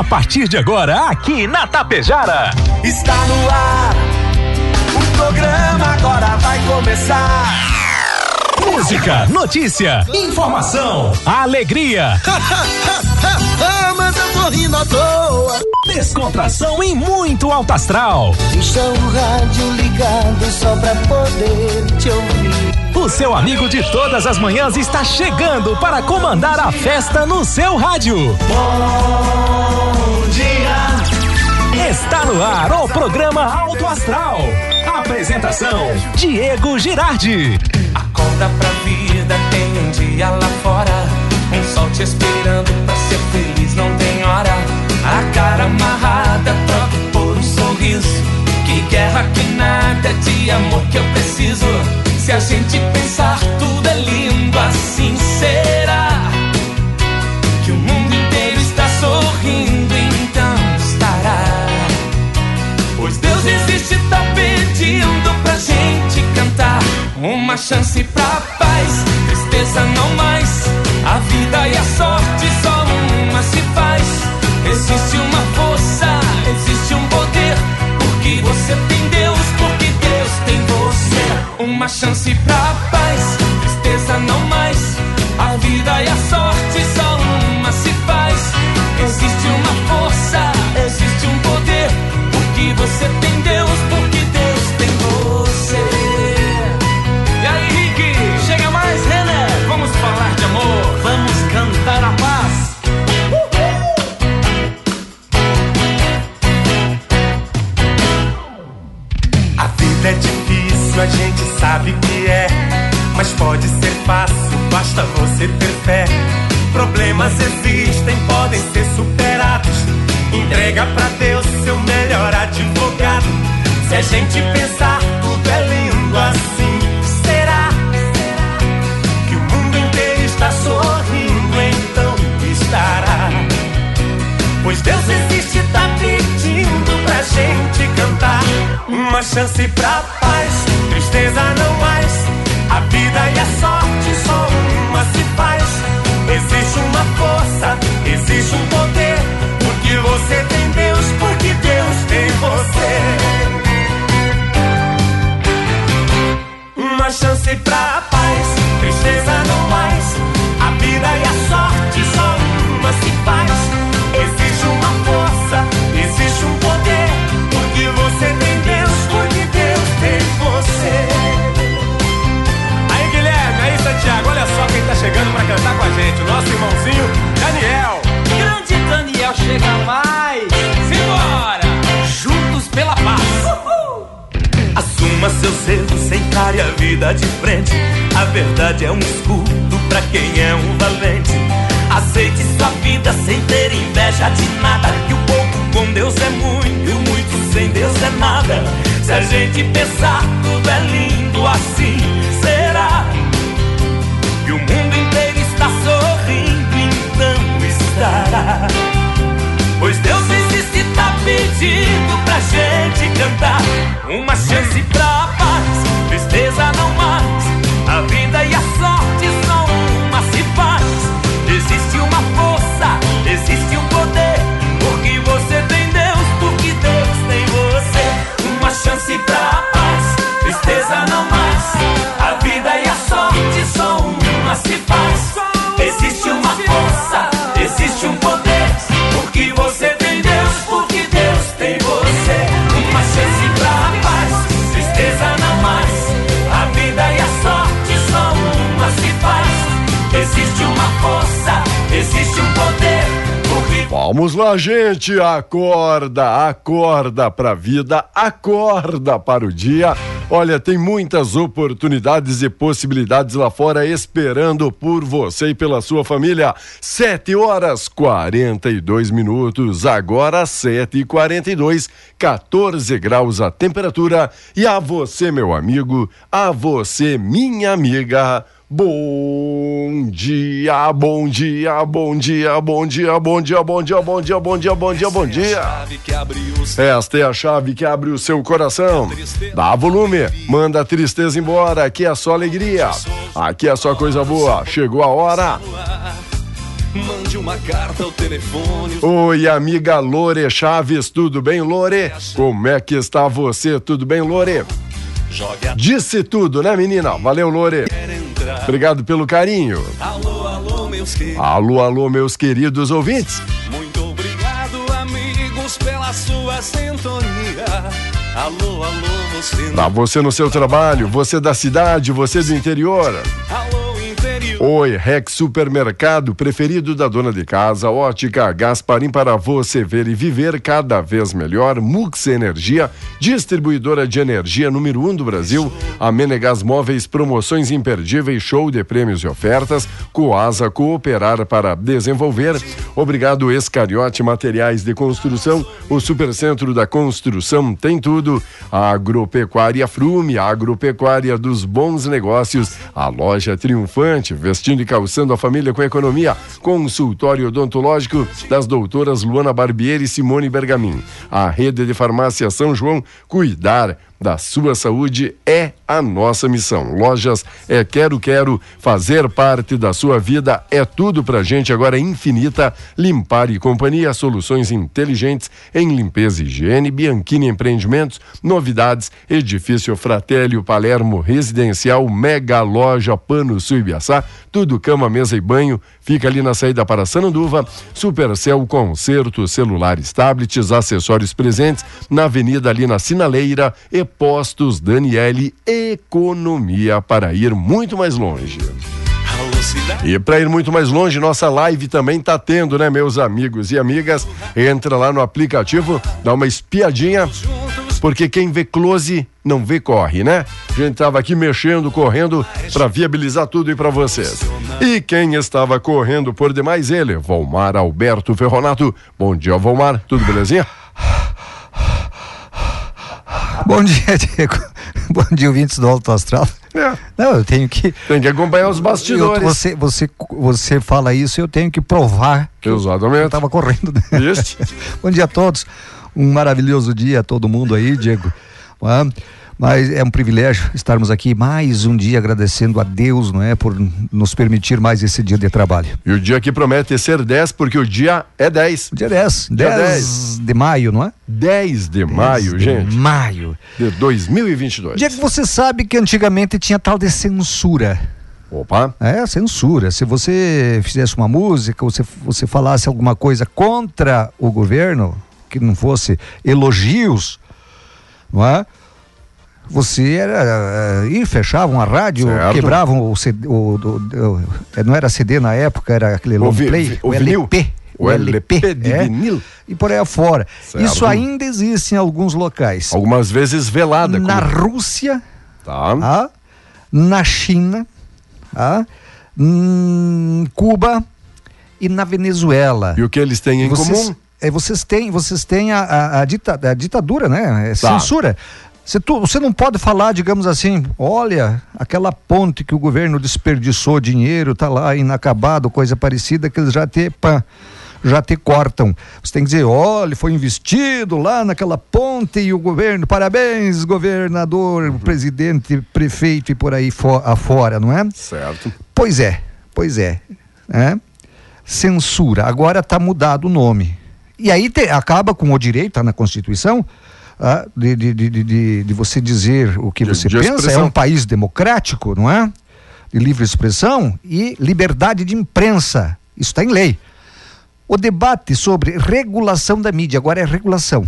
A partir de agora, aqui na Tapejara. Está no ar. O programa agora vai começar. Música, notícia, informação, alegria. ah, mas eu tô rindo à toa. Descontração e muito alto astral. Deixa o rádio ligado só pra poder te ouvir. O seu amigo de todas as manhãs está chegando para comandar a festa no seu rádio. Bom dia. Está no ar o programa Alto Astral. Apresentação: Diego Girardi. Acorda pra vida, tem um dia lá fora. Um sol te esperando pra ser feliz, não tem hora. A cara amarrada, troca por um sorriso. Que guerra, que nada de amor que eu preciso. Se a gente pensar, tudo é lindo, assim será. Que o mundo inteiro está sorrindo, então estará. Pois Deus existe, tá pedindo pra gente cantar. Uma chance pra paz, tristeza não mais. A vida chance pra nasce Assuma seus erros, encare a vida de frente. A verdade é um escudo pra quem é um valente. Aceite sua vida sem ter inveja de nada. Que o pouco com Deus é muito e o muito sem Deus é nada. Se a gente pensar, tudo é lindo assim. Será que o mundo inteiro está sorrindo? Então estará. Pois Deus pedindo pra gente cantar. Uma chance pra paz, tristeza não mais. A vida e a sorte só uma se faz. Existe uma força, existe um poder. Vamos lá, gente. Acorda, acorda pra vida, acorda para o dia. Olha, tem muitas oportunidades e possibilidades lá fora esperando por você e pela sua família. 7 horas 42 minutos, agora 7 e 42 14 graus a temperatura. E a você, meu amigo, a você, minha amiga. Bom dia, bom dia, bom dia, bom dia, bom dia, bom dia, bom dia, bom dia, bom dia, bom dia. Esta é a chave que abre o seu coração. Dá volume, manda a tristeza embora, aqui é só alegria. Aqui é só coisa boa. Chegou a hora. Mande uma carta ao telefone. Oi, amiga Lore Chaves, tudo bem, Lore? Como é que está você? Tudo bem, Lore? Disse tudo, né, menina? Valeu, Lore. Obrigado pelo carinho. Alô, alô, meus queridos. Alô, alô, meus queridos ouvintes. Muito obrigado, amigos, pela sua sintonia. Alô, alô, você. Pra você no seu trabalho, você da cidade, você do interior. Alô, interior. Oi, Rex Supermercado, preferido da dona de casa, Ótica Gasparim para você ver e viver cada vez melhor. Mux Energia, distribuidora de energia número um do Brasil. A Menegas Móveis, promoções imperdíveis, show de prêmios e ofertas. Coasa Cooperar para desenvolver. Obrigado, Escariote Materiais de Construção. O Supercentro da Construção tem tudo. A Agropecuária Frume, a agropecuária dos bons negócios. A loja triunfante, vestindo e calçando a família com economia. Consultório odontológico das doutoras Luana Barbieri e Simone Bergamin. A rede de farmácia São João, cuidar da sua saúde é a nossa missão. Lojas é Quero Quero, fazer parte da sua vida é tudo pra gente. Agora é infinita. Limpar e Companhia, soluções inteligentes em limpeza e higiene. Bianchini Empreendimentos, novidades. Edifício Fratélio Palermo Residencial, Mega Loja Pano Sul Ibiaçá. Tudo cama, mesa e banho. Fica ali na saída para Sananduva. Supercel Concerto, celulares, tablets, acessórios presentes. Na Avenida ali na Sinaleira. E Postos Daniele Economia para ir muito mais longe. E para ir muito mais longe, nossa live também tá tendo, né, meus amigos e amigas? Entra lá no aplicativo, dá uma espiadinha, porque quem vê close não vê corre, né? A gente tava aqui mexendo, correndo para viabilizar tudo e para vocês. E quem estava correndo por demais ele, Volmar Alberto Ferronato. Bom dia, Volmar. Tudo belezinha? Bom dia, Diego. Bom dia, ouvintes do Alto Astral. É, Não, eu tenho que. tem que acompanhar os eu- bastidores. você, você, você fala isso, eu tenho que provar que eu Exatamente. estava correndo. né? Bom dia a todos. Um maravilhoso dia a todo mundo aí, Diego. Ah, Mas é um privilégio estarmos aqui mais um dia agradecendo a Deus, não é, por nos permitir mais esse dia de trabalho. E o dia que promete ser 10, porque o dia é 10. Dia 10, Dia 10 de maio, não é? 10 de maio, 10 de gente, Maio. de 2022. Diego, você sabe que antigamente tinha tal de censura. Opa, É, censura. Se você fizesse uma música, ou se você falasse alguma coisa contra o governo, que não fosse elogios, não é? Você era. eh, E fechavam a rádio, Certo. quebravam o CD. O, do- do- eh, não era CD na época, era aquele long vi- play, o, o. LP. O LP de é, vinil. E por aí afora. Certo. Isso ainda existe em alguns locais. algumas vezes velada. Na como- Rússia, Tá. ah, na China, ah, em Cuba e na Venezuela. E o que eles têm em vocês, comum? É, vocês têm, vocês têm a, a- a dita- a ditadura, né? É censura. Você, tu- você não pode falar, digamos assim, olha, aquela ponte que o governo desperdiçou dinheiro, tá lá inacabado, coisa parecida, que eles já te, pá, já te cortam. Você tem que dizer, olha, foi investido lá naquela ponte e o governo, parabéns, governador, presidente, prefeito e por aí fo- afora, não é? Certo. Pois é, pois é. né? Censura. Agora está mudado o nome. E aí te- acaba com o direito, está na Constituição, ah, de, de, de, de- você dizer o que você pensa. É expressão. um país democrático, não é? De livre expressão e liberdade de imprensa. Isso está em lei. O debate sobre regulação da mídia, agora é regulação.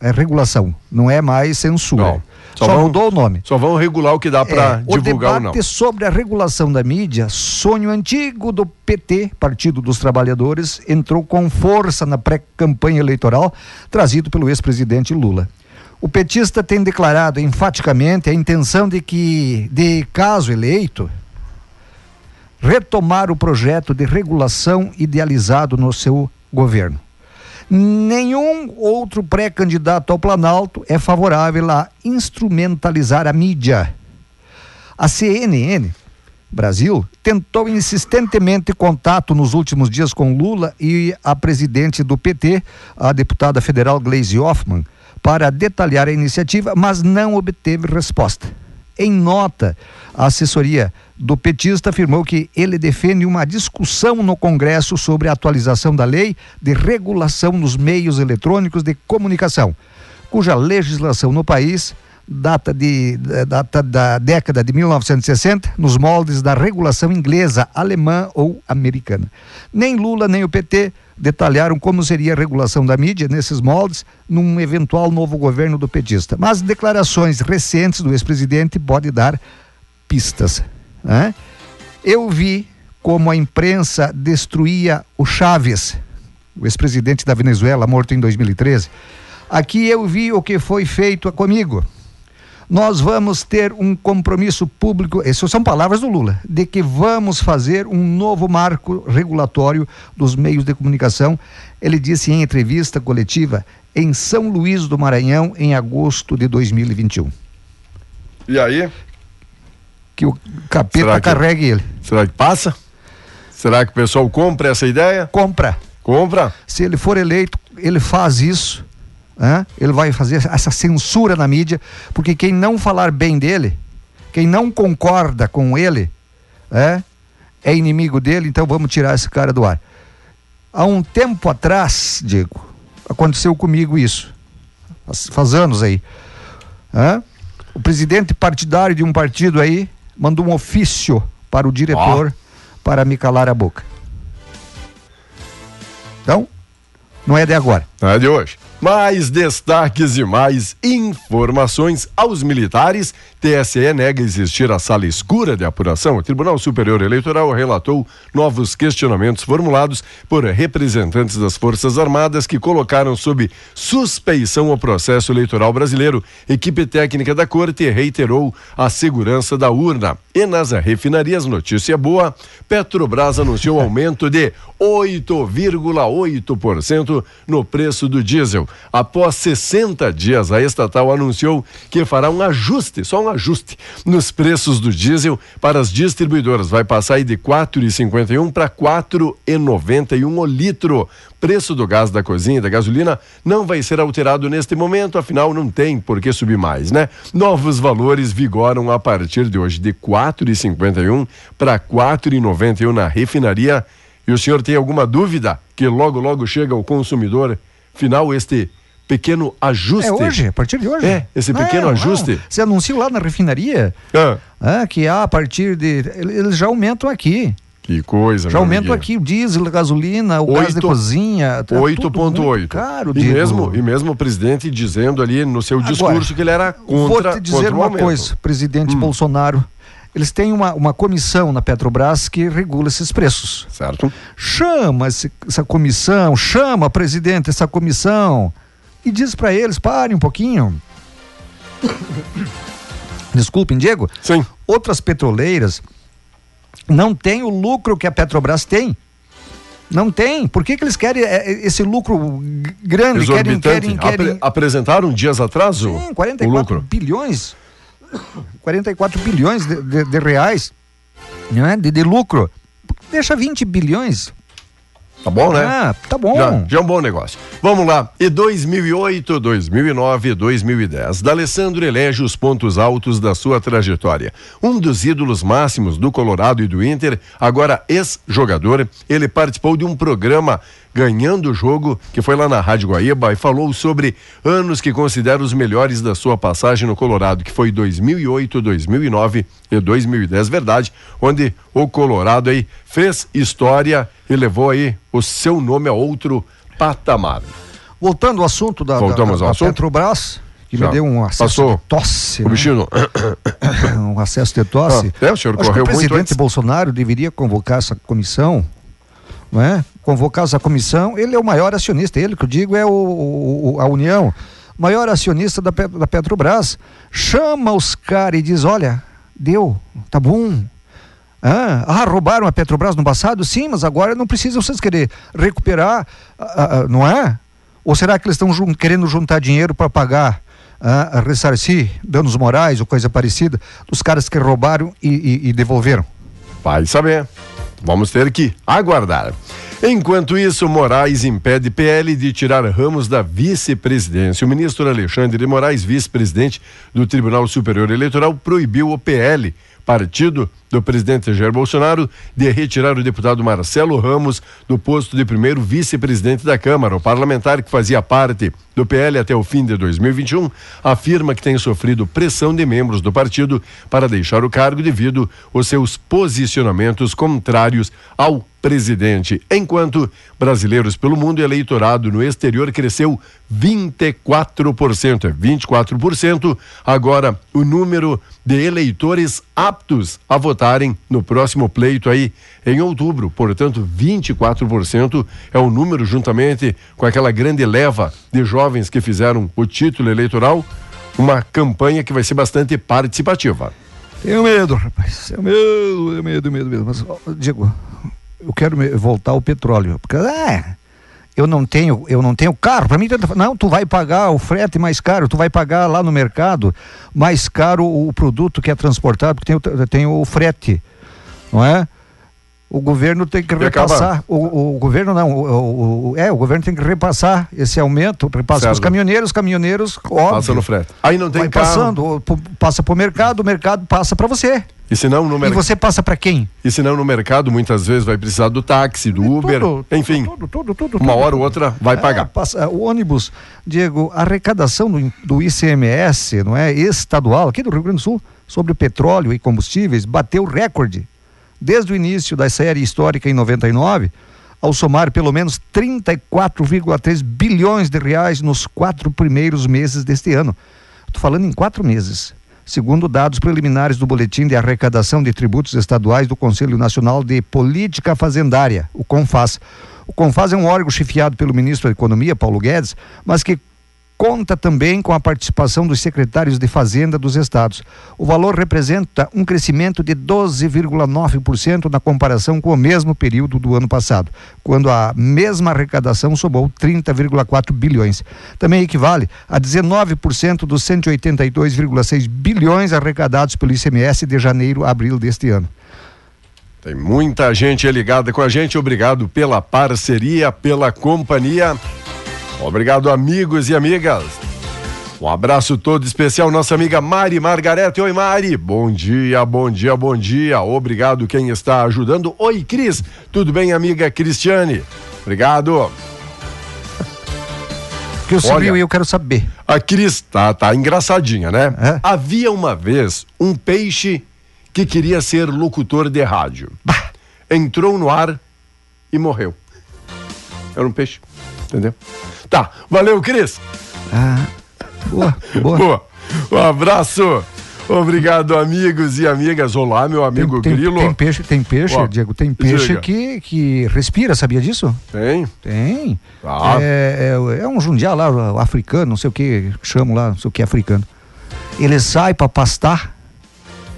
É regulação, não é mais censura. Não. Só Só, vão- mudou o nome. Só vão regular o que dá para É, o divulgar ou não. debate sobre a regulação da mídia, sonho antigo do PT, Partido dos Trabalhadores, entrou com força na pré-campanha eleitoral, trazido pelo ex-presidente Lula. O petista tem declarado enfaticamente a intenção de que, de caso eleito, retomar o projeto de regulação idealizado no seu governo. Nenhum outro pré-candidato ao Planalto é favorável a instrumentalizar a mídia. A CNN Brasil tentou insistentemente contato nos últimos dias com Lula e a presidente do PT, a deputada federal Gleisi Hoffmann, para detalhar a iniciativa, mas não obteve resposta. Em nota, a assessoria do petista afirmou que ele defende uma discussão no Congresso sobre a atualização da lei de regulação nos meios eletrônicos de comunicação, cuja legislação no país data, de, data da década de 1960, nos moldes da regulação inglesa, alemã ou americana. Nem Lula nem o PT detalharam como seria a regulação da mídia nesses moldes num eventual novo governo do petista. Mas declarações recentes do ex-presidente podem dar pistas. Né? Eu vi como a imprensa destruía o Chaves, o ex-presidente da Venezuela, morto em 2013. Aqui eu vi o que foi feito comigo. Nós vamos ter um compromisso público, essas são palavras do Lula, de que vamos fazer um novo marco regulatório dos meios de comunicação. Ele disse em entrevista coletiva em São Luís do Maranhão, em agosto de 2021. E aí? que o capeta que, carregue ele. Será que passa? Será que o pessoal compra essa ideia? Compra. Compra? Se ele for eleito, ele faz isso. Né? Ele vai fazer essa censura na mídia, porque quem não falar bem dele, quem não concorda com ele, é, é inimigo dele, então vamos tirar esse cara do ar. Há um tempo atrás, Diego, aconteceu comigo isso. Faz, anos aí. É? O presidente partidário de um partido aí mandou um ofício para o diretor oh. para me calar a boca. Então, não é de agora. Não é de hoje. Mais destaques e mais informações aos militares. TSE nega existir a sala escura de apuração. O Tribunal Superior Eleitoral relatou novos questionamentos formulados por representantes das Forças Armadas que colocaram sob suspeição o processo eleitoral brasileiro. Equipe técnica da Corte reiterou a segurança da urna. E nas refinarias, notícia boa: Petrobras anunciou aumento de 8,8% no preço do diesel. Após 60 dias, a estatal anunciou que fará um ajuste, só um ajuste, nos preços do diesel para as distribuidoras. Vai passar aí de 4,51 para 4,91 o litro. Preço do gás da cozinha e da gasolina não vai ser alterado neste momento, afinal não tem por que subir mais, né? Novos valores vigoram a partir de hoje de 4,51 para 4,91 na refinaria. E o senhor tem alguma dúvida que logo logo chega ao consumidor final este pequeno ajuste. É hoje, a partir de hoje. É, esse pequeno ajuste. Não. Você anunciou lá na refinaria ah. Ah, que há a partir de. Eles já aumentam aqui. Que coisa, Já aumentam aqui o diesel, a gasolina, o 8, gás de cozinha. Tá 8,8. Caro, e mesmo E mesmo o presidente dizendo ali no seu discurso Agora, que ele era contra Vou te dizer uma coisa, presidente hum. Bolsonaro. Eles têm uma, uma comissão na Petrobras que regula esses preços. Certo. Chama esse, essa comissão, chama, presidente, essa comissão e diz para eles: parem um pouquinho. Desculpem, Diego. Sim. Outras petroleiras não têm o lucro que a Petrobras tem. Não tem. Por que, que eles querem é, é, esse lucro grande? Querem, querem, querem... Apre apresentaram dias atrás o, Sim, 44 o lucro. bilhões. 44 bilhões de, de, de reais né? de, de lucro. Deixa 20 bilhões Tá bom, né? Ah, tá bom. Já, já, é um bom negócio. Vamos lá. E 2008, 2009, 2010. D'Alessandro elege os pontos altos da sua trajetória. Um dos ídolos máximos do Colorado e do Inter, agora ex-jogador, ele participou de um programa ganhando o jogo, que foi lá na Rádio Guaíba e falou sobre anos que considera os melhores da sua passagem no Colorado, que foi 2008, 2009 e 2010, verdade, onde o Colorado aí fez história e levou aí o seu nome a outro patamar. Voltando ao assunto da, Voltamos da, ao assunto? Petrobras, que Já. me deu um acesso Passou. de tosse. O né? bichinho. um acesso de tosse. Ah, é, o senhor Acho correu que o presidente muito Bolsonaro deveria convocar essa comissão, não é? Convocar essa comissão, ele é o maior acionista, ele que eu digo é o, o a União, maior acionista da, da Petrobras. Chama os caras e diz: olha, deu, tá bom, ah, ah, roubaram a Petrobras no passado? Sim, mas agora não precisam vocês querer recuperar, ah, ah, não é? Ou será que eles estão jun querendo juntar dinheiro para pagar, ah, ressarcir danos morais ou coisa parecida dos caras que roubaram e, e, e devolveram? Vai saber. Vamos ter que aguardar. Enquanto isso, Moraes impede PL de tirar Ramos da vice-presidência. O ministro Alexandre de Moraes, vice-presidente do Tribunal Superior Eleitoral, proibiu o PL, partido do presidente Jair Bolsonaro de retirar o deputado Marcelo Ramos do posto de primeiro vice-presidente da Câmara. O parlamentar que fazia parte do PL até o fim de 2021 afirma que tem sofrido pressão de membros do partido para deixar o cargo devido aos seus posicionamentos contrários ao presidente. Enquanto brasileiros pelo mundo eleitorado no exterior cresceu 24%, é 24%. Agora o número de eleitores aptos a votar votarem no próximo pleito aí em outubro. Portanto, 24% é o número, juntamente com aquela grande leva de jovens que fizeram o título eleitoral, uma campanha que vai ser bastante participativa. Tenho medo, rapaz. Tenho medo, tenho medo, medo, medo. Mas, Diego, eu quero voltar ao petróleo. Porque, é, eu não tenho, eu não tenho carro. Para mim, não, tu vai pagar o frete mais caro, tu vai pagar lá no mercado mais caro o produto que é transportado, porque tem o, tem o frete, não é? O governo tem que repassar. O, o, governo não, o, o, é, o governo tem que repassar esse aumento, repassa para os caminhoneiros, os caminhoneiros, óbvio. Passa no frete. Aí não tem vai carro. passando, passa para o mercado, o mercado passa para você. E se não no mercado. E você passa para quem? E se não no mercado, muitas vezes vai precisar do táxi, do Uber, tudo, enfim. Tudo, tudo, tudo, uma hora ou outra vai é, pagar. Passa, o ônibus, Diego, a arrecadação do, do ICMS, não é, estadual aqui do Rio Grande do Sul, sobre petróleo e combustíveis, bateu recorde desde o início da série histórica em 99, ao somar pelo menos 34,3 bilhões de reais nos quatro primeiros meses deste ano. Estou falando em quatro meses. Segundo dados preliminares do Boletim de Arrecadação de Tributos Estaduais do Conselho Nacional de Política Fazendária, o CONFAS. O CONFAS é um órgão chefiado pelo ministro da Economia, Paulo Guedes, mas que conta também com a participação dos secretários de Fazenda dos estados. O valor representa um crescimento de 12,9% na comparação com o mesmo período do ano passado, quando a mesma arrecadação somou 30,4 bilhões. Também equivale a 19% dos 182,6 bilhões arrecadados pelo ICMS de janeiro a abril deste ano. Tem muita gente ligada com a gente. Obrigado pela parceria, pela companhia. Obrigado, amigos e amigas. Um abraço todo especial, nossa amiga Mari Margarete. Oi, Mari. Bom dia, bom dia, bom dia. Obrigado quem está ajudando. Oi, Cris. Tudo bem, amiga Cristiane? Obrigado. Que eu subiu e eu quero saber. A Cris tá, tá engraçadinha, né? É? Havia uma vez um peixe que queria ser locutor de rádio. Bah. Entrou no ar e morreu. Era um peixe, entendeu? Tá, valeu, Cris. Ah, boa, boa. boa. Um abraço. Obrigado, amigos e amigas. Olá, meu amigo tem, Grilo. Tem peixe, tem peixe, Ó, Diego, tem peixe que, que respira, sabia disso? Tem. Tem. Ah. É, é, é, um jundiá lá, africano, não sei o que, chamo lá, não sei o que africano. Ele sai para pastar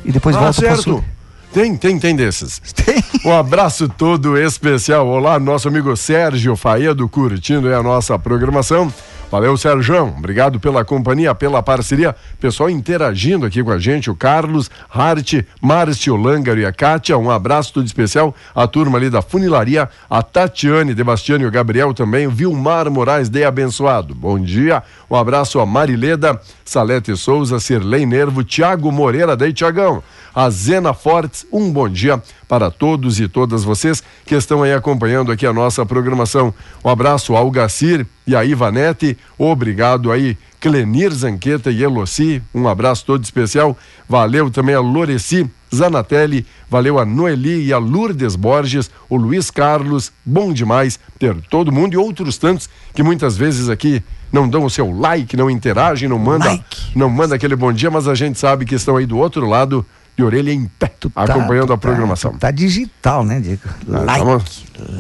e depois ah, volta para tem, tem, tem desses. Tem. Um abraço todo especial. Olá, nosso amigo Sérgio Faedo curtindo a nossa programação. Valeu, Sérgio. Obrigado pela companhia, pela parceria. Pessoal interagindo aqui com a gente, o Carlos, Hart, Márcio Langaro e a Kátia. Um abraço todo especial. A turma ali da Funilaria, a Tatiane, Debastiano e o Gabriel também. Vilmar Moraes de Abençoado. Bom dia. Um abraço a Marileda, Salete Souza, Sirlei Nervo, Tiago Moreira, daí Tiagão a Zena Fortes. Um bom dia para todos e todas vocês que estão aí acompanhando aqui a nossa programação. Um abraço ao Gacir e a Ivanete. Obrigado aí, Clenir Zanqueta e Elossi. Um abraço todo especial. Valeu também a Loreci. Zanatelli, valeu a Noeli e a Lourdes Borges, o Luiz Carlos, bom demais ter todo mundo e outros tantos que muitas vezes aqui não dão o seu like, não interagem, não manda, like. não manda aquele bom dia, mas a gente sabe que estão aí do outro lado de orelha em pé, tá, acompanhando a tá, programação. Tá, tá, digital, né, Diego? Ah, like,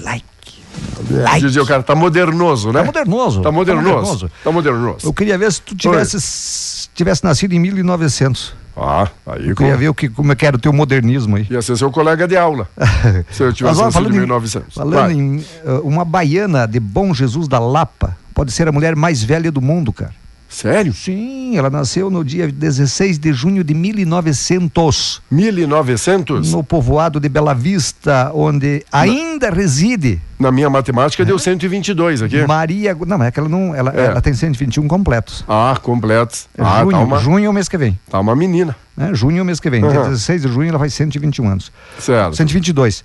like. Like. Dizia o cara, tá modernoso, né? Tá modernoso. Tá modernoso. Tá modernoso. Tá modernoso. Eu queria ver se tu tivesse, tivesse nascido em 1900. Ah, aí eu queria ver o que, como é que era o teu modernismo aí. Ia ser seu colega de aula. se eu tivesse Mas, nascido em 1900. Falando Vai. em uh, uma baiana de Bom Jesus da Lapa, pode ser a mulher mais velha do mundo, cara. Sério? Sim, ela nasceu no dia 16 de junho de 1900. 1900? No povoado de Bela Vista, onde ainda reside. Na minha matemática deu 122 aqui. Maria. Não, é que ela não. Ela, É. ela tem 121 completos. Ah, completos. É ah, junho, tá uma, junho é o mês que vem. tá uma menina. Né? Junho é o mês que vem. Dia Uhum. 16 de junho ela faz 121 anos. Certo. 122.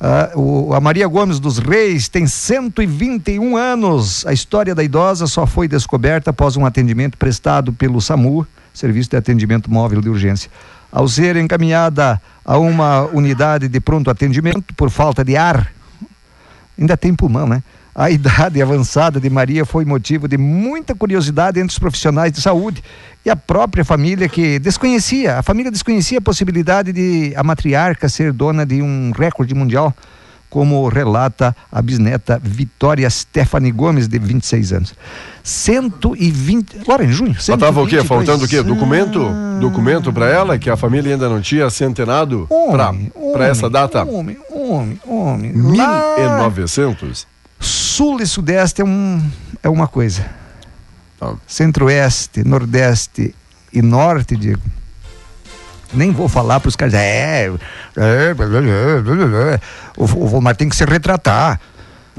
Ah, o- a Maria Gomes dos Reis tem 121 anos. A história da idosa só foi descoberta após um atendimento prestado pelo SAMU, Serviço de Atendimento Móvel de Urgência. Ao ser encaminhada a uma unidade de pronto atendimento por falta de ar, ainda tem pulmão, né? A idade avançada de Maria foi motivo de muita curiosidade entre os profissionais de saúde e a própria família que desconhecia, a família desconhecia a possibilidade de a matriarca ser dona de um recorde mundial, como relata a bisneta Vitória Stephanie Gomes, de 26 anos. 120, agora em junho, Faltava o quê? 122 Faltando o quê? Documento? Ah. Documento pra ela, que a família ainda não tinha centenado pra essa homem, data? Homem, homem, homem. Lá- 1900? Sul e Sudeste é, um, é uma coisa. Tá. Centro-Oeste, Nordeste e Norte, digo. Nem vou falar para os caras. É, é, blá. o, o Volmar tem que se retratar.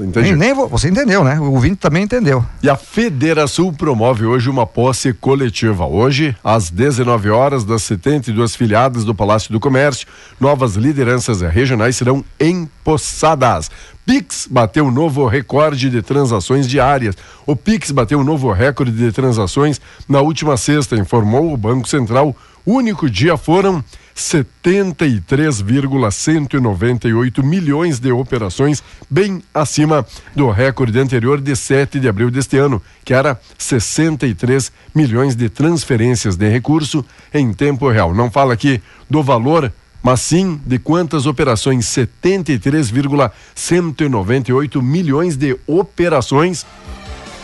Entendi. Nem, nem você entendeu, né? O ouvinte também entendeu. E a Federação promove hoje uma posse coletiva. Hoje, às 19 horas, das 72 filiadas do Palácio do Comércio, novas lideranças regionais serão empossadas. Pix bateu um novo recorde de transações diárias. O Pix bateu um novo recorde de transações na última sexta, informou o Banco Central. O único dia foram 73,198 milhões de operações, bem acima do recorde anterior de 7 de abril deste ano, que era 63 milhões de transferências de recurso em tempo real. Não fala aqui do valor, mas sim de quantas operações, 73,198 milhões de operações.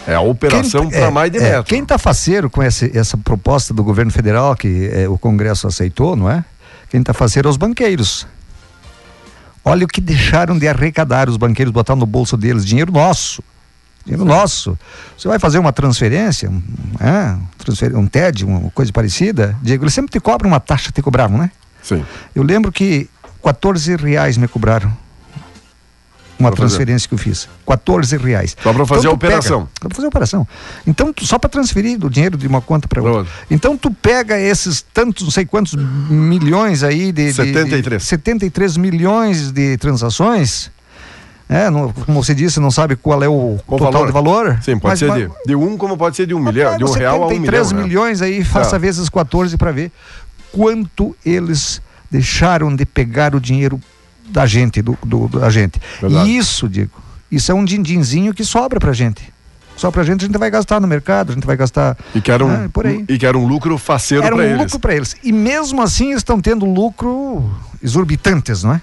É a operação para mais de metro. Quem está faceiro com esse, essa proposta do governo federal que é, o Congresso aceitou, não é? Quem está faceiro é os banqueiros. Olha o que deixaram de arrecadar os banqueiros, botar no bolso deles dinheiro nosso. Dinheiro nosso. Você vai fazer uma transferência, um, é, transfer- um TED, uma coisa parecida, Diego, eles sempre te cobram uma taxa, te cobravam, né? Sim. Eu lembro que 14 reais me cobraram. Uma Pra fazer. transferência que eu fiz. 14 reais. Só pra fazer a tu pega- operação. Só pra fazer a operação. Então, tu- só para transferir o dinheiro de uma conta para outra. outra. Então, tu pega esses tantos, não sei quantos milhões aí de. de- 73. De, 73 milhões de transações. É, não- como você disse, não sabe qual é o, Qual total valor? de valor. Sim, pode mas- ser de, de um, como pode ser de um milhão, de um real a um milhão. 73 né? milhões aí, faça É. vezes 14 para ver quanto eles deixaram de pegar o dinheiro da gente, do, do- da gente. Verdade. E isso, digo, isso é um din-dinzinho que sobra pra gente. Só pra gente, a gente vai gastar no mercado, a gente vai gastar. E que era um, Ah, por aí. e que era um lucro faceiro Era um para eles. lucro para eles. E mesmo assim estão tendo lucro exorbitantes, não é?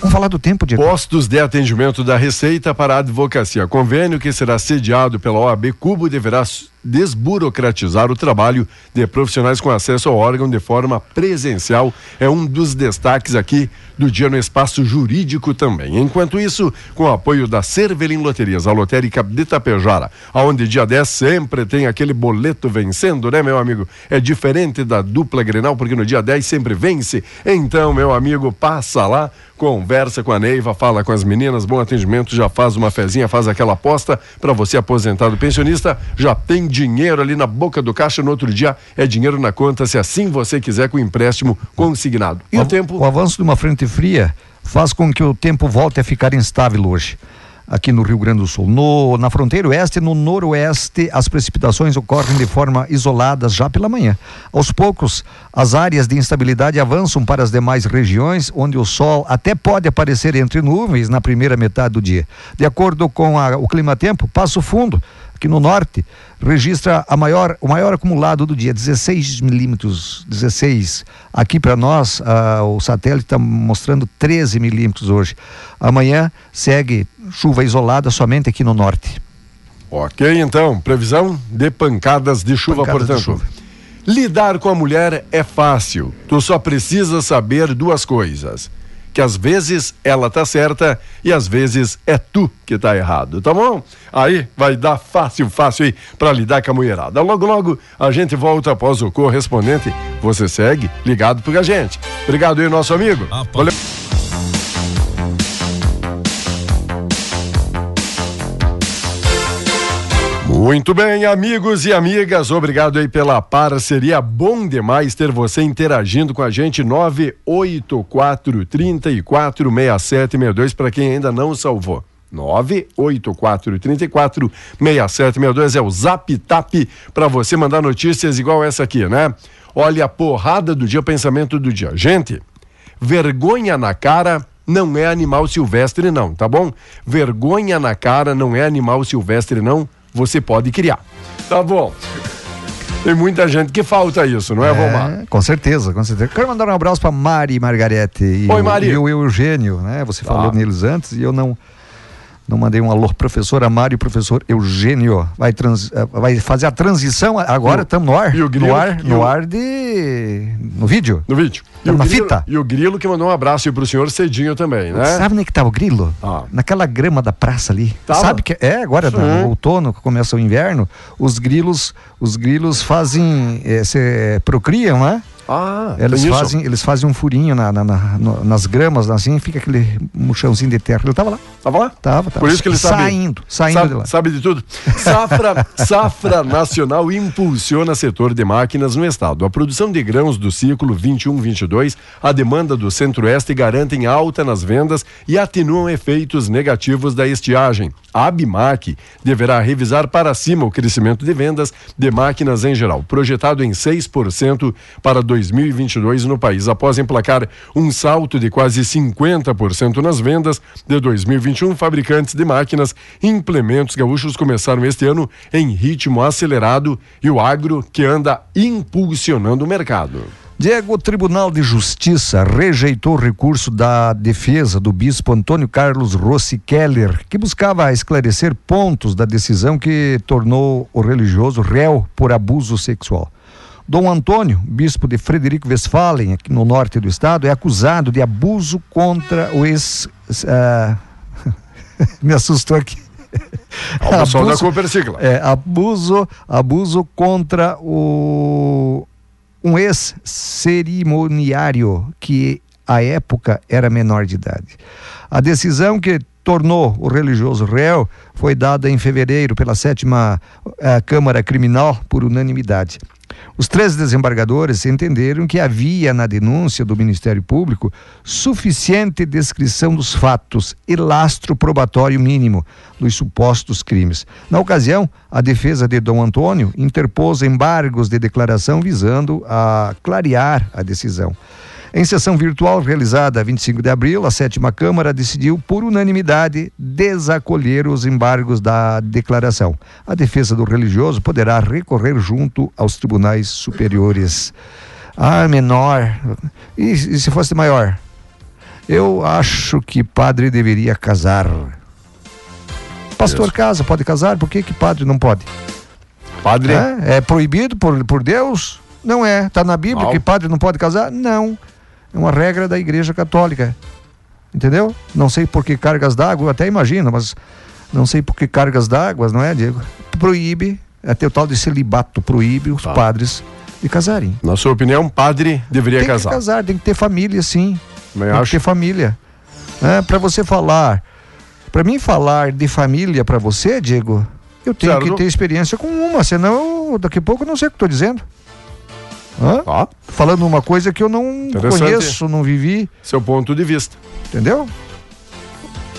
Vamos falar do tempo, Diego. Postos de atendimento da Receita para a Advocacia. Convênio que será sediado pela OAB Cubo deverá desburocratizar o trabalho de profissionais com acesso ao órgão de forma presencial. É um dos destaques aqui do dia no espaço jurídico também. Enquanto isso, com o apoio da Cervelim Loterias, a lotérica de Tapejara, aonde dia 10 sempre tem aquele boleto vencendo, né, meu amigo? É diferente da dupla Grenal, porque no dia 10 sempre vence. Então, meu amigo, passa lá, conversa com a Neiva, fala com as meninas, bom atendimento, já faz uma fezinha, faz aquela aposta para você aposentado pensionista, já tem dinheiro ali na boca do caixa, no outro dia é dinheiro na conta, se assim você quiser com empréstimo consignado. E o, av- tempo O avanço de uma frente fria faz com que o tempo volte a ficar instável hoje. Aqui no Rio Grande do Sul. No, na fronteira oeste e no noroeste, as precipitações ocorrem de forma isolada já pela manhã. Aos poucos, as áreas de instabilidade avançam para as demais regiões, onde o sol até pode aparecer entre nuvens na primeira metade do dia. De acordo com a- o clima-tempo, Passo Fundo, aqui no norte, registra a maior, o maior acumulado do dia, 16 milímetros, 16. Aqui para nós, ah, o satélite está mostrando 13 milímetros hoje. Amanhã segue chuva isolada somente aqui no norte. Ok, então, previsão de pancadas de chuva, Pancadas de portanto. chuva. Lidar com a mulher é fácil. Tu só precisa saber duas coisas: que às vezes ela tá certa e às vezes é tu que tá errado, tá bom? Aí vai dar fácil, fácil aí para lidar com a mulherada. Logo, logo a gente volta após o correspondente. Você segue ligado a gente. Obrigado aí, nosso amigo. Valeu. Muito bem, amigos e amigas, obrigado aí pela parceria. Bom demais ter você interagindo com a gente. 984 34 6762 para quem ainda não salvou. 984 34 6762 é o Zap Tap para você mandar notícias igual essa aqui, né? Olha a porrada do dia, pensamento do dia. Gente, vergonha na cara não é animal silvestre, não, tá bom? Vergonha na cara não é animal silvestre, não você pode criar. Tá bom. Tem muita gente que falta isso, não é, é Vomar? Com certeza, com certeza. Quero mandar um abraço para Mari Margarete e, Oi, Mari. e o Eugênio, né? Você tá. falou neles antes e eu não não mandei um alô, professora Mário, professor Eugênio. Vai, trans, eh, vai fazer a transição. Agora estamos no ar. E o grilo, no ar, no ar de. No vídeo. No vídeo. E na fita. E o grilo que mandou um abraço pro senhor cedinho também, né? Sabe onde é que tá o grilo? Ah. Naquela grama da praça ali. Tava? Sabe que é agora no outono, que começa o inverno, os grilos, os grilos fazem, é, se procriam, né? Ah, eles fazem, eles fazem um furinho na, na, na nas gramas, assim, fica aquele murchãozinho de terra. Ele tava lá. Tava lá? Tava, tava. Por isso que ele sabe. Saindo, saindo sabe, de lá. Sabe de tudo. Safra, Safra Nacional impulsiona setor de máquinas no estado. A produção de grãos do ciclo 21-22, a demanda do centro-oeste garantem alta nas vendas e atenuam efeitos negativos da estiagem. A Abimac deverá revisar para cima o crescimento de vendas de máquinas em geral, projetado em 6% para 2022 no país, após emplacar um salto de quase 50% nas vendas de 2021. Fabricantes de máquinas e implementos gaúchos começaram este ano em ritmo acelerado e o agro que anda impulsionando o mercado. Diego, o Tribunal de Justiça rejeitou o recurso da defesa do bispo Antônio Carlos Rossi Keller, que buscava esclarecer pontos da decisão que tornou o religioso réu por abuso sexual. Dom Antônio, bispo de Frederico Westphalen, aqui no norte do estado, é acusado de abuso contra o ex. Uh... Me assustou aqui. O pessoal abuso, da Copercicla. É, abuso, abuso contra o um ex-cerimoniário que à época era menor de idade. A decisão que tornou o religioso réu foi dada em fevereiro pela sétima uh, Câmara Criminal por unanimidade. Os três desembargadores entenderam que havia na denúncia do Ministério Público suficiente descrição dos fatos e lastro probatório mínimo dos supostos crimes. Na ocasião, a defesa de Dom Antônio interpôs embargos de declaração visando a clarear a decisão. Em sessão virtual realizada 25 de abril, a sétima Câmara decidiu, por unanimidade, desacolher os embargos da declaração. A defesa do religioso poderá recorrer junto aos tribunais superiores. Ah, menor. E, e se fosse maior? Eu acho que padre deveria casar. Pastor casa, pode casar? Por que, que padre não pode? Padre? É, é proibido por, por Deus? Não é. Está na Bíblia não. que padre não pode casar? Não. É uma regra da Igreja Católica. Entendeu? Não sei por que cargas d'água, até imagino, mas não sei por que cargas d'água, não é, Diego? Proíbe, até o tal de celibato, proíbe os tá. padres de casarem. Na sua opinião, padre deveria tem casar? Tem que casar, tem que ter família, sim. Também tem acho. que ter família. É, para você falar, para mim falar de família para você, Diego, eu tenho que ter experiência com uma, senão daqui a pouco eu não sei o que estou dizendo. Hã? Ah. Falando uma coisa que eu não conheço, não vivi. Seu ponto de vista. Entendeu?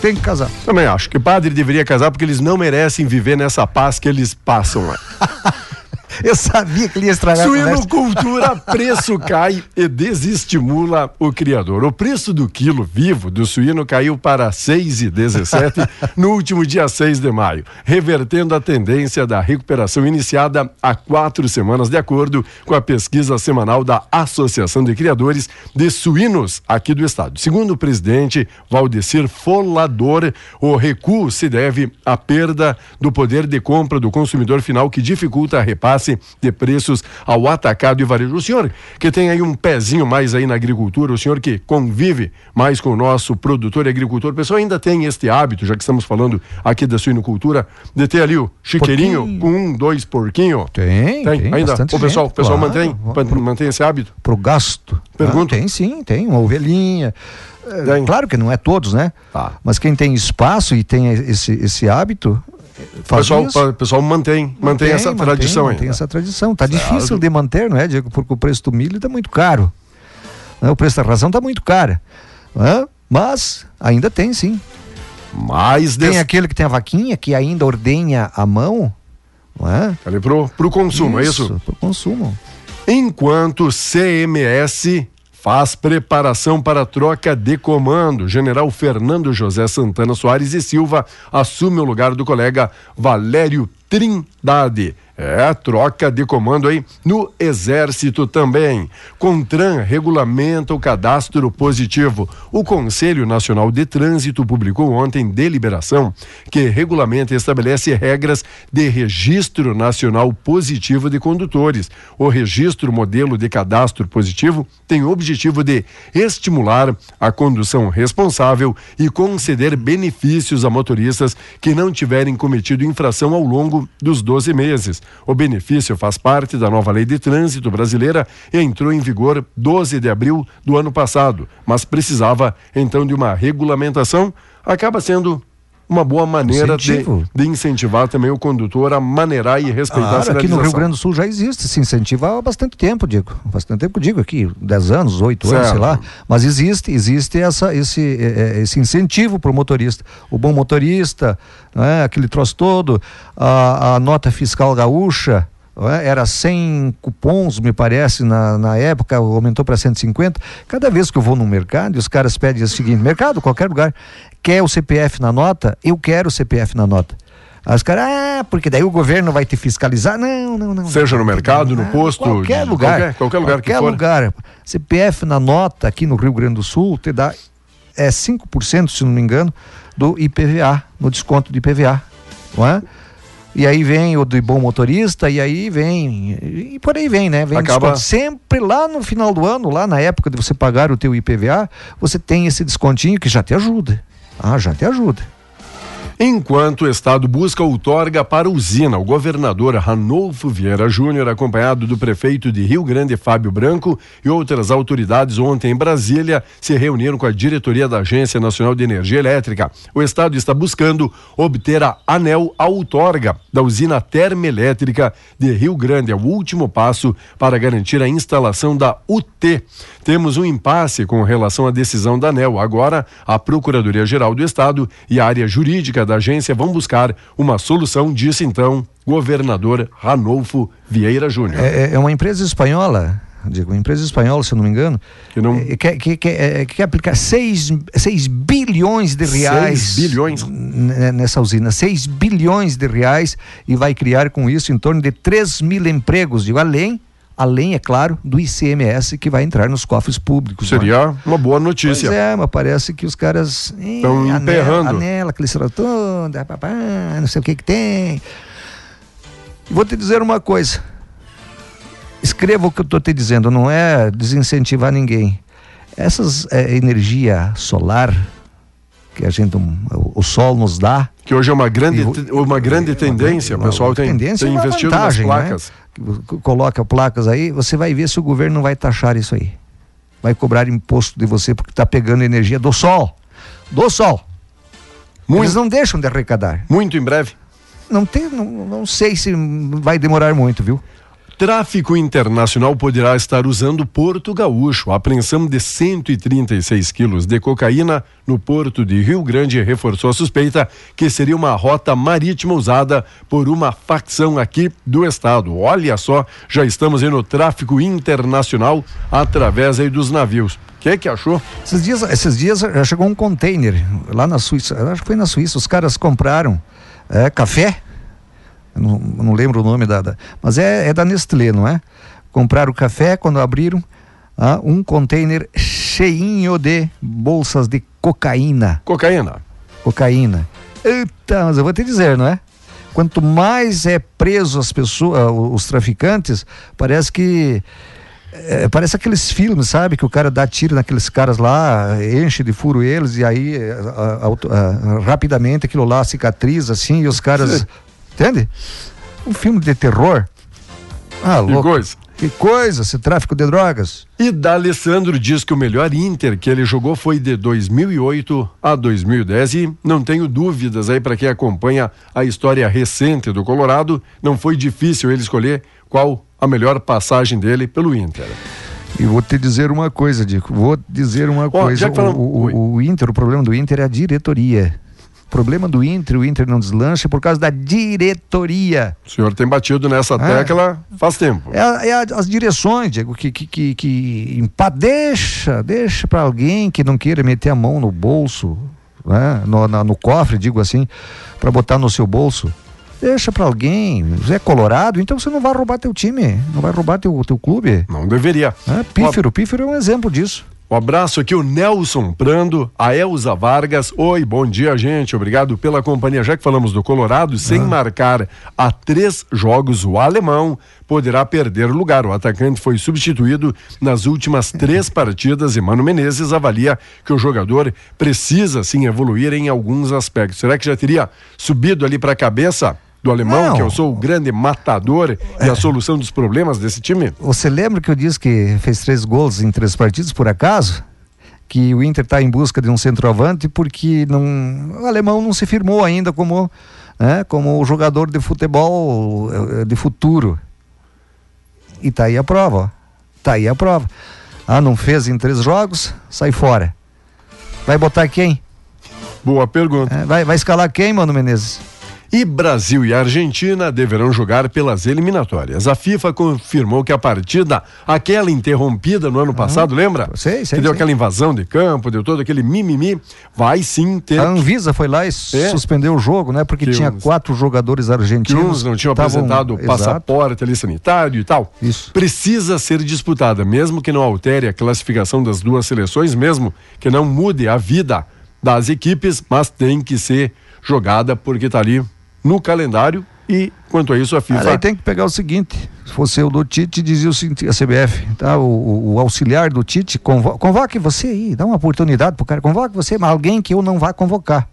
Tem que casar. Também acho que padre deveria casar porque eles não merecem viver nessa paz que eles passam lá. Eu sabia que ele ia estragar Suinocultura, preço cai e desestimula o criador. O preço do quilo vivo do suíno caiu para 6,17 no último dia 6 de maio, revertendo a tendência da recuperação iniciada há quatro semanas, de acordo com a pesquisa semanal da Associação de Criadores de Suínos aqui do estado. Segundo o presidente Valdecir Folador, o recuo se deve à perda do poder de compra do consumidor final que dificulta a repasse repasse de preços ao atacado e varejo. O senhor que tem aí um pezinho mais aí na agricultura, o senhor que convive mais com o nosso produtor e agricultor, o pessoal ainda tem este hábito, já que estamos falando aqui da suinocultura, de ter ali o chiqueirinho Porquinho. com um, dois porquinhos. Tem, Tem, tem ainda. O pessoal, gente, o pessoal claro. mantém, Pro- mantém esse hábito. Pro gasto. Pergunto. Ah, tem sim, tem uma ovelhinha. É, Tem. Claro que não é todos, né? Tá. Mas quem tem espaço e tem esse, esse hábito, O faz pessoal, isso. o pessoal mantém, mantém, essa tradição mantém ainda. essa tradição. Tá Certo. difícil de manter, não é, Diego? Porque o preço do milho está muito caro. Né? O preço da ração está muito caro. Mas ainda tem, sim. Mais Tem des... aquele que tem a vaquinha que ainda ordenha a mão, não é? ali pro, pro consumo, é isso? Pro consumo. Enquanto CMS faz preparação para a troca de comando, General Fernando José Santana Soares e Silva assume o lugar do colega Valério Trindade. É, troca de comando aí no Exército também. Contran regulamenta o cadastro positivo. O Conselho Nacional de Trânsito publicou ontem deliberação que regulamenta e estabelece regras de registro nacional positivo de condutores. O registro modelo de cadastro positivo tem o objetivo de estimular a condução responsável e conceder benefícios a motoristas que não tiverem cometido infração ao longo dos 12 meses. O benefício faz parte da nova lei de trânsito brasileira e entrou em vigor 12 de abril do ano passado, mas precisava então de uma regulamentação. Acaba sendo uma boa maneira de, de incentivar também o condutor a maneirar e respeitar a Claro, aqui no. Rio Grande do Sul já existe esse incentivo há bastante tempo, digo. Bastante tempo, digo aqui, 10 anos, 8 anos, sei lá. Mas existe, existe essa, esse, eh, eh, esse incentivo para o motorista. O bom motorista, não é? aquele troço todo, a, a nota fiscal gaúcha. é? Era 100 cupons, me parece, na, na época, aumentou para 150. Cada vez que eu vou no mercado, os caras pedem o seguinte: mercado, qualquer lugar, quer o CPF na nota? Eu quero o CPF na nota. Aí os caras, ah, porque daí o governo vai te fiscalizar. Não, não, não. Seja no não, mercado, no posto, Qualquer lugar. qualquer- qualquer lugar que qualquer for. lugar. CPF na nota aqui no Rio Grande do Sul te dá é 5%, se não me engano, do IPVA, no desconto do IPVA. Não é? E aí vem o de bom motorista, e aí vem, e por aí vem, né? Vem Acaba- desconto. Sempre lá no final do ano, lá na época de você pagar o teu IPVA, você tem esse descontinho que já te ajuda. Ah, já te ajuda. Enquanto o Estado busca outorga para usina, o governador Ranolfo Vieira Júnior, acompanhado do prefeito de Rio Grande, Fábio Branco, e outras autoridades ontem em Brasília, se reuniram com a diretoria da Agência Nacional de Energia Elétrica. O Estado está buscando obter a ANEL a outorga da usina termoelétrica de Rio Grande. É o último passo para garantir a instalação da UT. Temos um impasse com relação à decisão da ANEL. Agora, a Procuradoria-Geral do Estado e a área jurídica da agência vão buscar uma solução, disse então governador Ranolfo Vieira Júnior. É, é uma empresa espanhola, digo, uma empresa espanhola, se eu não me engano, Que não- é, quer, que, que, é, quer aplicar 6 bilhões de reais Seis bilhões? n- nessa usina. 6 bilhões de reais e vai criar com isso em torno de 3 mil empregos, digo, além, além, é claro, do ICMS que vai entrar nos cofres públicos. não é? Seria uma boa notícia. Pois é, mas parece que os caras. Tão anela- emperrando. Anela, aquele toda, papá, não sei o que que tem. Vou te dizer uma coisa. Escreva o que eu estou te dizendo, não é desincentivar ninguém. Essas eh, energia solar que a gente, o, o sol nos dá, Que hoje é uma grande, E o- uma grande tendência. O uma- pessoal uma tem, tendência tem uma investido vantagem, nas né? placas. C- Coloca placas aí, você vai ver se o governo não vai taxar isso aí. Vai cobrar imposto de você porque está pegando energia do sol. Do sol. Muito, Eles não deixam de arrecadar. muito em breve. Não, tem, não, não sei se vai demorar muito, viu? Tráfico internacional poderá estar usando Porto Gaúcho. A apreensão de 136 quilos de cocaína no porto de Rio Grande reforçou a suspeita que seria uma rota marítima usada por uma facção aqui do estado. Olha só, já estamos aí no tráfico internacional através aí dos navios. O que que achou? Esses dias, esses dias já chegou um container lá na Suíça. Acho que foi na Suíça. Os caras compraram é, café. Não, não lembro o nome da, da- mas é, é da Nestlé, não é? Compraram café quando abriram ah, um container cheinho de bolsas de cocaína. Cocaína. Cocaína. Eita, mas eu vou te dizer, não é? Quanto mais é preso as pessoas, os traficantes, parece que é, parece aqueles filmes, sabe? Que o cara dá tiro naqueles caras lá, enche de furo eles, e aí a, a, a, rapidamente aquilo lá cicatriza assim, e os caras. Entende? Um filme de terror. Ah, louco. Que coisa. Que coisa, esse tráfico de drogas. E D'Alessandro diz que o melhor Inter que ele jogou foi de 2008 a 2010 e não tenho dúvidas aí para quem acompanha a história recente do Colorado, não foi difícil ele escolher qual a melhor passagem dele pelo Inter. E vou te dizer uma coisa, Dico. Vou dizer uma oh, coisa. O, o, o, Inter, o problema do Inter é a diretoria. O problema do Inter, o Inter não deslancha por causa da diretoria. O senhor tem batido nessa é. tecla faz tempo. É, é as direções, Diego, que, que, que, que deixa, deixa para alguém que não queira meter a mão no bolso, né? no, na, no cofre, digo assim, para botar no seu bolso. Deixa para alguém. É colorado, então você não vai roubar teu time, não vai roubar teu, teu clube. Não deveria. É, pífero, pífero é um exemplo disso. Um abraço aqui, o Nelson Prando, a Elza Vargas. Oi, bom dia, gente. Obrigado pela companhia. Já que falamos do Colorado, sem ah. marcar a três jogos, o alemão poderá perder lugar. O atacante foi substituído nas últimas três partidas e Mano Menezes avalia que o jogador precisa sim evoluir em alguns aspectos. Será que já teria subido ali para a cabeça? Do alemão, Não. que eu sou o grande matador é. e a solução dos problemas desse time? Você lembra que eu disse que fez três gols em três partidas, por acaso? Que o Inter está em busca de um centroavante porque não, o alemão não se firmou ainda como, né, como jogador de futebol eh, de futuro. E tá aí a prova, ó. Tá aí a prova. Ah, não fez em três jogos? Sai fora. Vai botar quem? Boa pergunta. É, vai, vai escalar quem, Mano Menezes? E Brasil e Argentina deverão jogar pelas eliminatórias. A FIFA confirmou que a partida, aquela interrompida no ano passado, lembra? Sei, sei. Que deu sei. aquela invasão de campo, deu todo aquele mimimi, vai sim ter. A Anvisa foi lá e é. suspendeu o jogo, né? Porque que tinha uns... quatro jogadores argentinos. Que uns não tinham tavam... apresentado o passaporte ali sanitário e tal. Isso. Precisa ser disputada, mesmo que não altere a classificação das duas seleções, mesmo que não mude a vida das equipes, mas tem que ser jogada porque está ali no calendário e quanto a isso a FIFA. Aí tem que pegar o seguinte: se fosse o do Tite, dizia o seguinte, a CBF, tá? O, o auxiliar do Tite, convo, convoque você aí, dá uma oportunidade pro cara, convoque você, mas alguém que eu não vá convocar.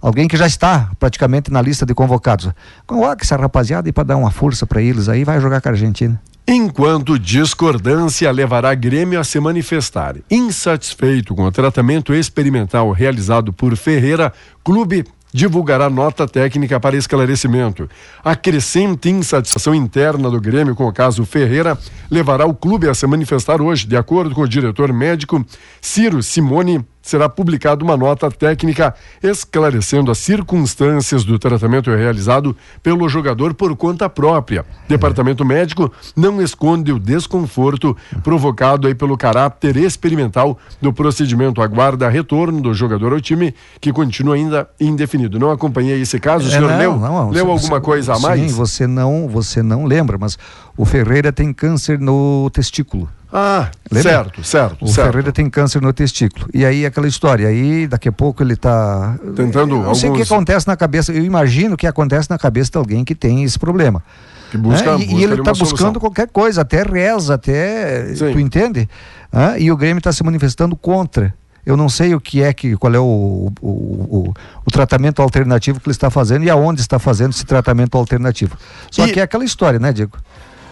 Alguém que já está praticamente na lista de convocados. Convoque essa rapaziada aí para dar uma força para eles aí, vai jogar com a Argentina. Enquanto discordância levará Grêmio a se manifestar. Insatisfeito com o tratamento experimental realizado por Ferreira, clube divulgará nota técnica para esclarecimento. A crescente insatisfação interna do Grêmio com o caso Ferreira levará o clube a se manifestar hoje, de acordo com o diretor médico Ciro Simone será publicada uma nota técnica esclarecendo as circunstâncias do tratamento realizado pelo jogador por conta própria. Departamento médico não esconde o desconforto provocado aí pelo caráter experimental do procedimento. Aguarda retorno do jogador ao time, que continua ainda indefinido. Não acompanhei esse caso. O é, senhor não, leu, não, leu alguma coisa a mais? Sim, você não, você não lembra, mas o Ferreira tem câncer no testículo. Ah, Lembra? certo, certo. O certo. Ferreira tem câncer no testículo. E aí aquela história, aí daqui a pouco ele está tentando. Eu não alguns... sei o que acontece na cabeça, eu imagino que acontece na cabeça de alguém que tem esse problema. Que busca, é? e, busca e, ele está buscando qualquer coisa, até reza, até. Sim. Tu entende? Ah, e o Grêmio está se manifestando contra. Eu não sei o que é que, qual é o, o, o, o, tratamento alternativo que ele está fazendo e aonde está fazendo esse tratamento alternativo. Só e... que é aquela história, né, Diego?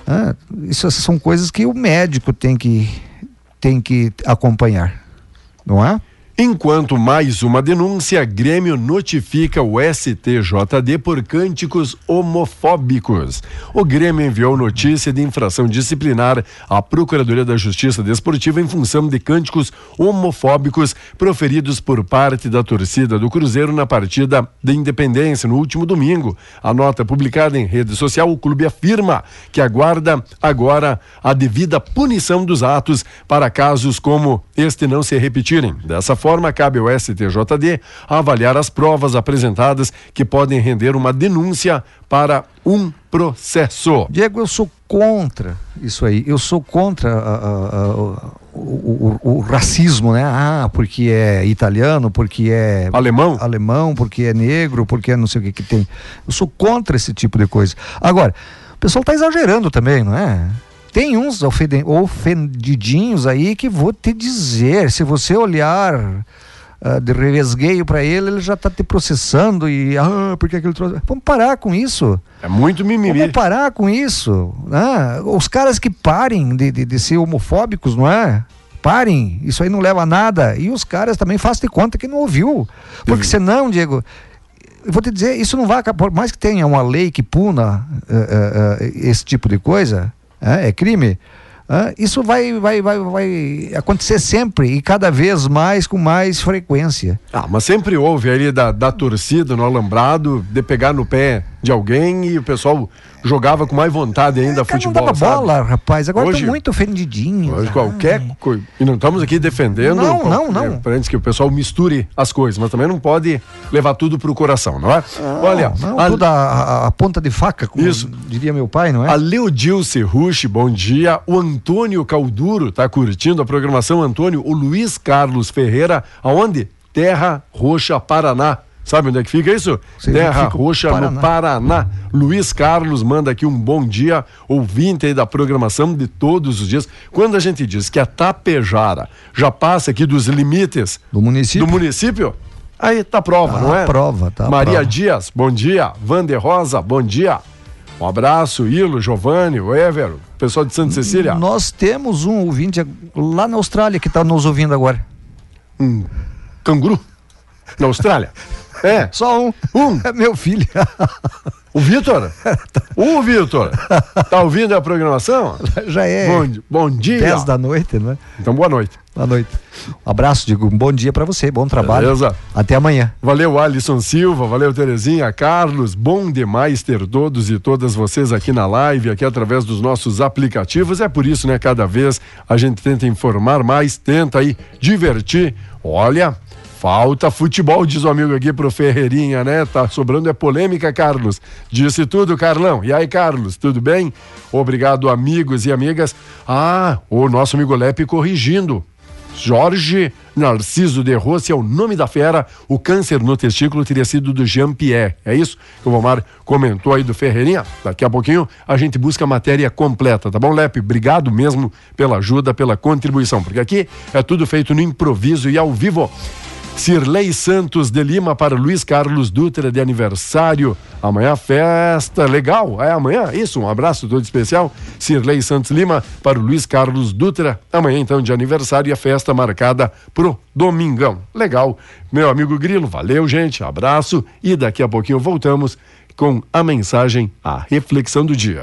Ah, isso são coisas que o médico tem que, tem que acompanhar, não é? Enquanto mais uma denúncia, Grêmio notifica o STJD por cânticos homofóbicos. O Grêmio enviou notícia de infração disciplinar à Procuradoria da Justiça Desportiva em função de cânticos homofóbicos proferidos por parte da torcida do Cruzeiro na partida de Independência no último domingo. A nota publicada em rede social, o clube afirma que aguarda agora a devida punição dos atos para casos como este não se repetirem. Dessa forma, cabe ao STJD avaliar as provas apresentadas que podem render uma denúncia para um processo. Diego, eu sou contra isso aí. Eu sou contra a, a, a, o, o, o, racismo, né? Ah, porque é italiano, porque é alemão, alemão, porque é negro, porque é não sei o que que tem. Eu sou contra esse tipo de coisa. Agora, o pessoal está exagerando também, não é? Tem uns ofendidinhos aí que vou te dizer, se você olhar uh, de revesgueio para ele, ele já está te processando e ah, porque aquele trouxe. Vamos parar com isso. É muito mimimi. Vamos parar com isso. Né? Os caras que parem de, de, de ser homofóbicos, não é? Parem, isso aí não leva a nada. E os caras também façam de conta que não ouviu. Porque senão, Diego, eu vou te dizer, isso não vai acabar, por mais que tenha uma lei que puna uh, uh, uh, esse tipo de coisa, é crime, ah, isso vai, vai, vai, vai acontecer sempre e cada vez mais com mais frequência. Ah, mas sempre houve ali da, da torcida no alambrado de pegar no pé de alguém e o pessoal jogava com mais vontade ainda é, futebol. Não dava bola, rapaz. Agora hoje, tô muito ofendidinho. Hoje qualquer coisa. E não estamos aqui defendendo. Não, não, não. É, antes que o pessoal misture as coisas, mas também não pode levar tudo pro coração, não é? Não, Olha, não, a, tudo a, a, a, ponta de faca, como isso. diria meu pai, não é? A Leodilce Rush, bom dia. O Antônio Calduro tá curtindo a programação. Antônio, o Luiz Carlos Ferreira, aonde? Terra Roxa, Paraná. Sabe onde é que fica isso? Você Terra Roxa, Paraná. no Paraná. Luiz Carlos manda aqui um bom dia, ouvinte aí da programação de todos os dias. Quando a gente diz que a Tapejara já passa aqui dos limites do município, do município aí tá prova, tá não é? prova, tá Maria prova. Dias, bom dia. Vander Rosa, bom dia. Um abraço, Ilo, Giovanni, o Ever, pessoal de Santa Cecília. Nós temos um ouvinte lá na Austrália que está nos ouvindo agora. Um canguru? Na Austrália? É. Só um. Um. É meu filho. O Vitor? O Vitor. Tá ouvindo a programação? Já é. Bom, bom dia. 10 da noite, não é? Então, boa noite. Boa noite. Um abraço, digo, um bom dia para você, bom trabalho. Beleza. Até amanhã. Valeu, Alisson Silva, valeu, Terezinha, Carlos, bom demais ter todos e todas vocês aqui na live, aqui através dos nossos aplicativos. É por isso, né, cada vez a gente tenta informar mais, tenta aí divertir. Olha, Falta futebol, diz o amigo aqui pro Ferreirinha, né? Tá sobrando é polêmica, Carlos. Disse tudo, Carlão. E aí, Carlos, tudo bem? Obrigado, amigos e amigas. Ah, o nosso amigo Lepe corrigindo. Jorge Narciso de Rossi é o nome da fera. O câncer no testículo teria sido do Jean-Pierre. É isso que o Vomar comentou aí do Ferreirinha? Daqui a pouquinho a gente busca a matéria completa, tá bom, Lepe? Obrigado mesmo pela ajuda, pela contribuição, porque aqui é tudo feito no improviso e ao vivo. Cirlei Santos de Lima para Luiz Carlos Dutra de aniversário. Amanhã festa legal. É amanhã? Isso, um abraço todo especial. Cirlei Santos Lima para Luiz Carlos Dutra. Amanhã então de aniversário e a festa marcada pro domingão. Legal. Meu amigo Grilo, valeu, gente. Abraço e daqui a pouquinho voltamos com a mensagem, a reflexão do dia.